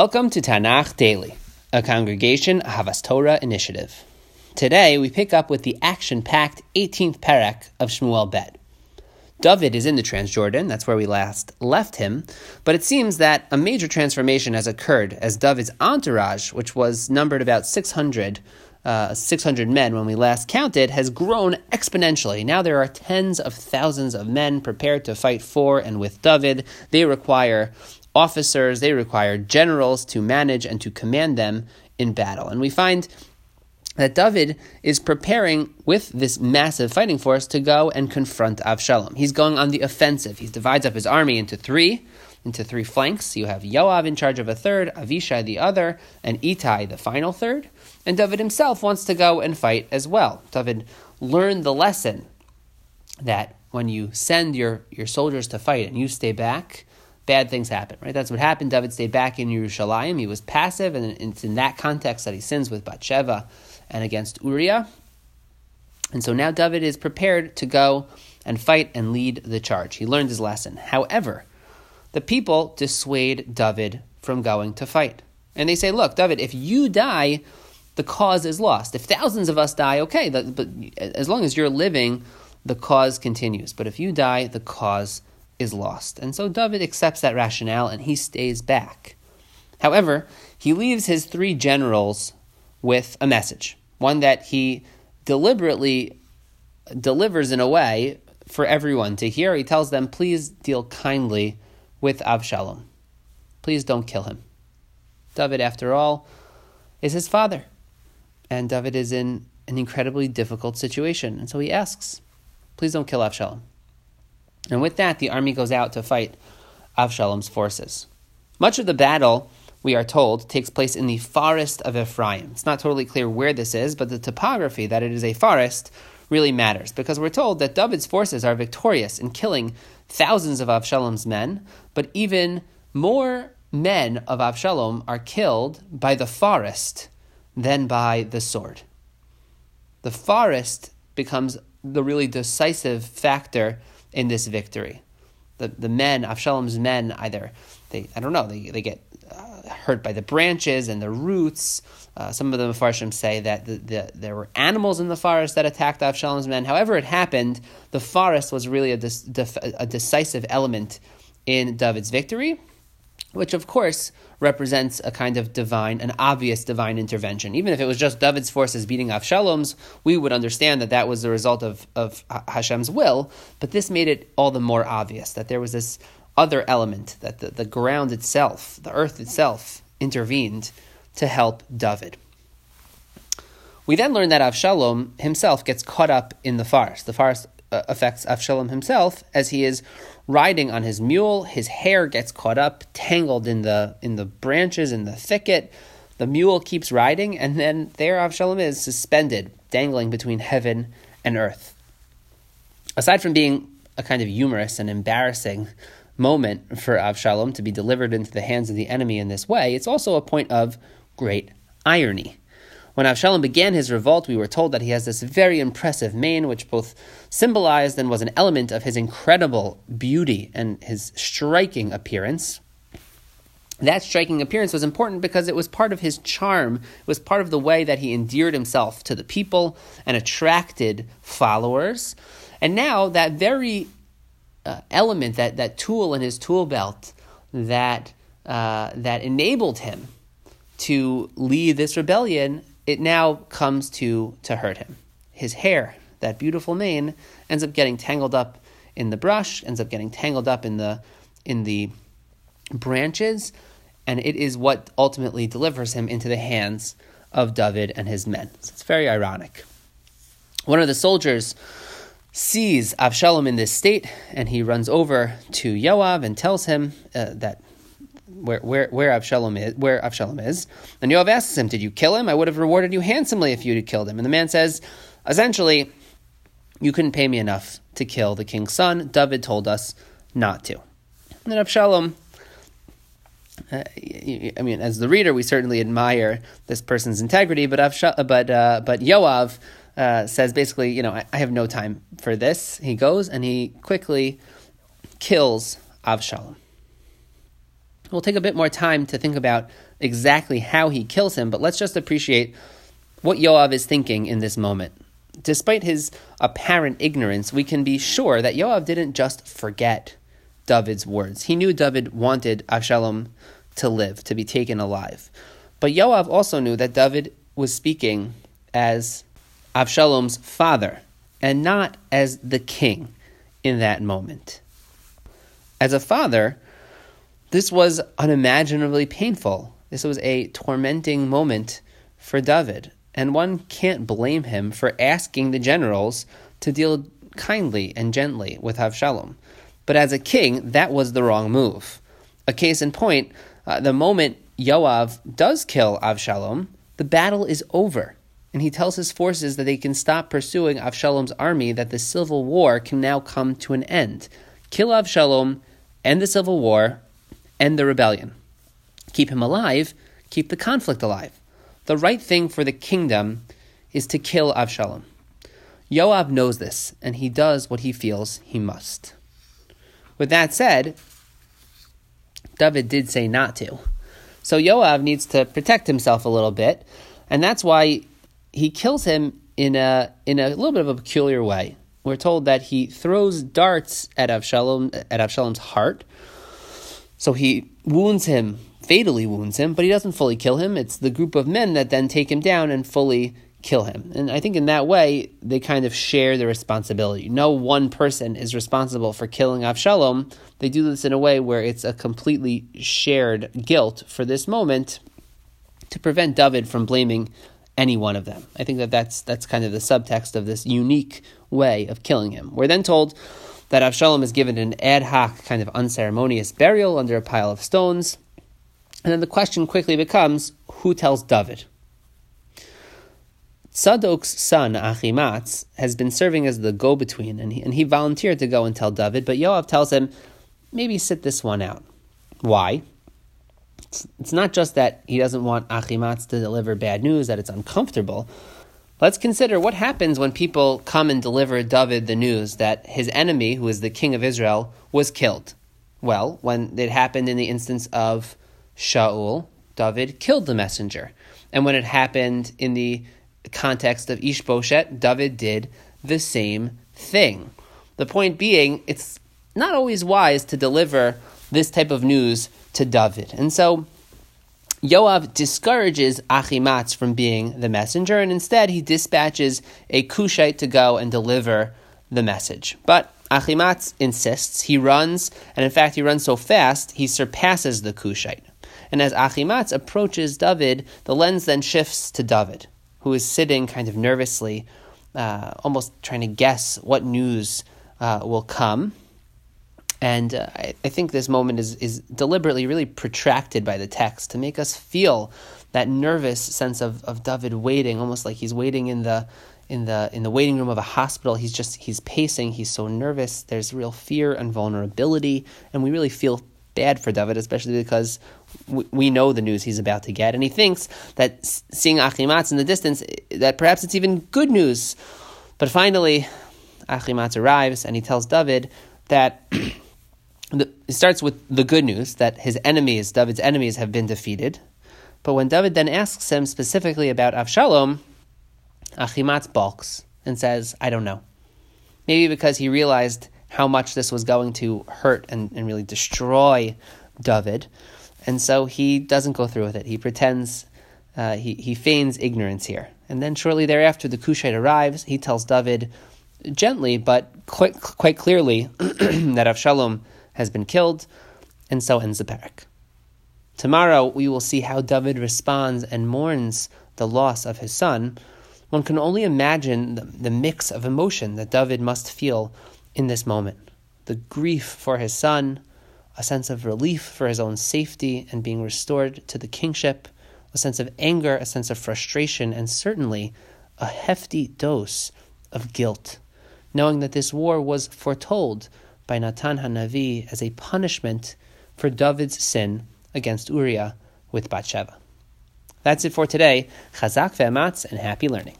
Welcome to Tanakh Daily, a congregation Ahavas Torah initiative. Today we pick up with the action-packed 18th perek of Shmuel Bet. David is in the Transjordan, that's where we last left him, but it seems that a major transformation has occurred as David's entourage, which was numbered about 600, uh, 600 men when we last counted, has grown exponentially. Now there are tens of thousands of men prepared to fight for and with David. They require officers, they require generals to manage and to command them in battle. And we find that David is preparing with this massive fighting force to go and confront Avshalom. He's going on the offensive. He divides up his army into three, into three flanks. You have Yoav in charge of a third, Avishai the other, and Itai the final third. And David himself wants to go and fight as well. David learned the lesson that when you send your, your soldiers to fight and you stay back, bad things happen, right? That's what happened. David stayed back in Yerushalayim. He was passive, and it's in that context that he sins with Bathsheba and against Uriah. And so now David is prepared to go and fight and lead the charge. He learned his lesson. However, the people dissuade David from going to fight. And they say, look, David, if you die, the cause is lost. If thousands of us die, okay, but as long as you're living, the cause continues. But if you die, the cause is lost. And so David accepts that rationale and he stays back. However, he leaves his three generals with a message, one that he deliberately delivers in a way for everyone to hear. He tells them, please deal kindly with Avshalom. Please don't kill him. David, after all, is his father. And David is in an incredibly difficult situation. And so he asks, please don't kill Avshalom. And with that, the army goes out to fight Avshalom's forces. Much of the battle, we are told, takes place in the forest of Ephraim. It's not totally clear where this is, but the topography that it is a forest really matters because we're told that David's forces are victorious in killing thousands of Avshalom's men, but even more men of Avshalom are killed by the forest than by the sword. The forest becomes the really decisive factor in this victory. The, the men, Avshalom's men, either, they, I don't know, they, they get uh, hurt by the branches and the roots. Uh, some of the Mepharshim say that the, the, there were animals in the forest that attacked Avshalom's men. However, it happened, the forest was really a, def, a decisive element in David's victory which of course represents a kind of divine, an obvious divine intervention. Even if it was just David's forces beating Avshalom's, we would understand that that was the result of, of Hashem's will, but this made it all the more obvious that there was this other element, that the, the ground itself, the earth itself, intervened to help David. We then learn that Avshalom himself gets caught up in the forest. The forest Uh, affects Avshalom himself as he is riding on his mule. His hair gets caught up, tangled in the in the branches in the thicket. The mule keeps riding, and then there Avshalom is suspended, dangling between heaven and earth. Aside from being a kind of humorous and embarrassing moment for Avshalom to be delivered into the hands of the enemy in this way, it's also a point of great irony. When Avshalom began his revolt, we were told that he has this very impressive mane, which both symbolized and was an element of his incredible beauty and his striking appearance. That striking appearance was important because it was part of his charm, it was part of the way that he endeared himself to the people and attracted followers. And now that very uh, element, that, that tool in his tool belt that, uh, that enabled him to lead this rebellion it now comes to, to hurt him. His hair, that beautiful mane, ends up getting tangled up in the brush, ends up getting tangled up in the, in the branches, and it is what ultimately delivers him into the hands of David and his men. So it's very ironic. One of the soldiers sees Avshalom in this state, and he runs over to Yoav and tells him uh, that where where where Avshalom is, where Avshalom is. And Yoav asks him, "Did you kill him? I would have rewarded you handsomely if you had killed him." And the man says, essentially, "You couldn't pay me enough to kill the king's son. David told us not to." And then Avshalom. Uh, I mean, as the reader, we certainly admire this person's integrity, but Avshal- but uh, but Yoav uh, says basically, you know, I, I have no time for this. He goes and he quickly kills Avshalom. We'll take a bit more time to think about exactly how he kills him, but let's just appreciate what Yoav is thinking in this moment. Despite his apparent ignorance, we can be sure that Yoav didn't just forget David's words. He knew David wanted Avshalom to live, to be taken alive. But Yoav also knew that David was speaking as Avshalom's father and not as the king in that moment. As a father, this was unimaginably painful. This was a tormenting moment for David, and one can't blame him for asking the generals to deal kindly and gently with Avshalom. But as a king, that was the wrong move. A case in point, uh, the moment Yoav does kill Avshalom, the battle is over. And he tells his forces that they can stop pursuing Avshalom's army, that the civil war can now come to an end. Kill Avshalom, end the civil war, end the rebellion. Keep him alive, keep the conflict alive. The right thing for the kingdom is to kill Avshalom. Yoav knows this, and he does what he feels he must. With that said, David did say not to. So Yoav needs to protect himself a little bit, and that's why he kills him in a in a little bit of a peculiar way. We're told that he throws darts at Avshalom at Avshalom's heart. So he wounds him, fatally wounds him, but he doesn't fully kill him. It's the group of men that then take him down and fully kill him. And I think in that way, they kind of share the responsibility. No one person is responsible for killing Avshalom. They do this in a way where it's a completely shared guilt for this moment to prevent David from blaming any one of them. I think that that's, that's kind of the subtext of this unique way of killing him. We're then told that Avshalom is given an ad hoc, kind of unceremonious burial under a pile of stones. And then the question quickly becomes who tells David? Tzadok's son, Achimatz, has been serving as the go between, and he, and he volunteered to go and tell David, but Yoav tells him, maybe sit this one out. Why? It's, it's not just that he doesn't want Achimatz to deliver bad news, that it's uncomfortable. Let's consider what happens when people come and deliver David the news that his enemy, who is the king of Israel, was killed. Well, when it happened in the instance of Shaul, David killed the messenger. And when it happened in the context of Ishbosheth, David did the same thing. The point being, it's not always wise to deliver this type of news to David. And so Yoav discourages Achimatz from being the messenger, and instead he dispatches a Cushite to go and deliver the message. But Achimatz insists. He runs, and in fact, he runs so fast, he surpasses the Cushite. And as Achimatz approaches David, the lens then shifts to David who is sitting kind of nervously, uh, almost trying to guess what news uh, will come. And uh, I, I, think this moment is, is deliberately really protracted by the text to make us feel that nervous sense of, of David waiting, almost like he's waiting in the in the in the waiting room of a hospital. He's just he's pacing. He's so nervous. There's real fear and vulnerability, and we really feel bad for David, especially because we know the news he's about to get, and he thinks that seeing Achimatz in the distance, that perhaps it's even good news. But finally, Achimatz arrives, and he tells David that it starts with the good news that his enemies, David's enemies, have been defeated. But when David then asks him specifically about Avshalom, Achimatz balks and says, "I don't know." Maybe because he realized how much this was going to hurt and, and really destroy David. And so he doesn't go through with it. He pretends, uh, he, he feigns ignorance here. And then shortly thereafter, the Cushite arrives. He tells David gently, but quite, quite clearly, that Avshalom has been killed. And so ends the perek. Tomorrow, we will see how David responds and mourns the loss of his son. One can only imagine the, the mix of emotion that David must feel in this moment the grief for his son, a sense of relief for his own safety and being restored to the kingship, a sense of anger, a sense of frustration, and certainly a hefty dose of guilt, knowing that this war was foretold by Natan Hanavi as a punishment for David's sin against Uriah with Bathsheba. That's it for today. Chazak ve'amatz and happy learning.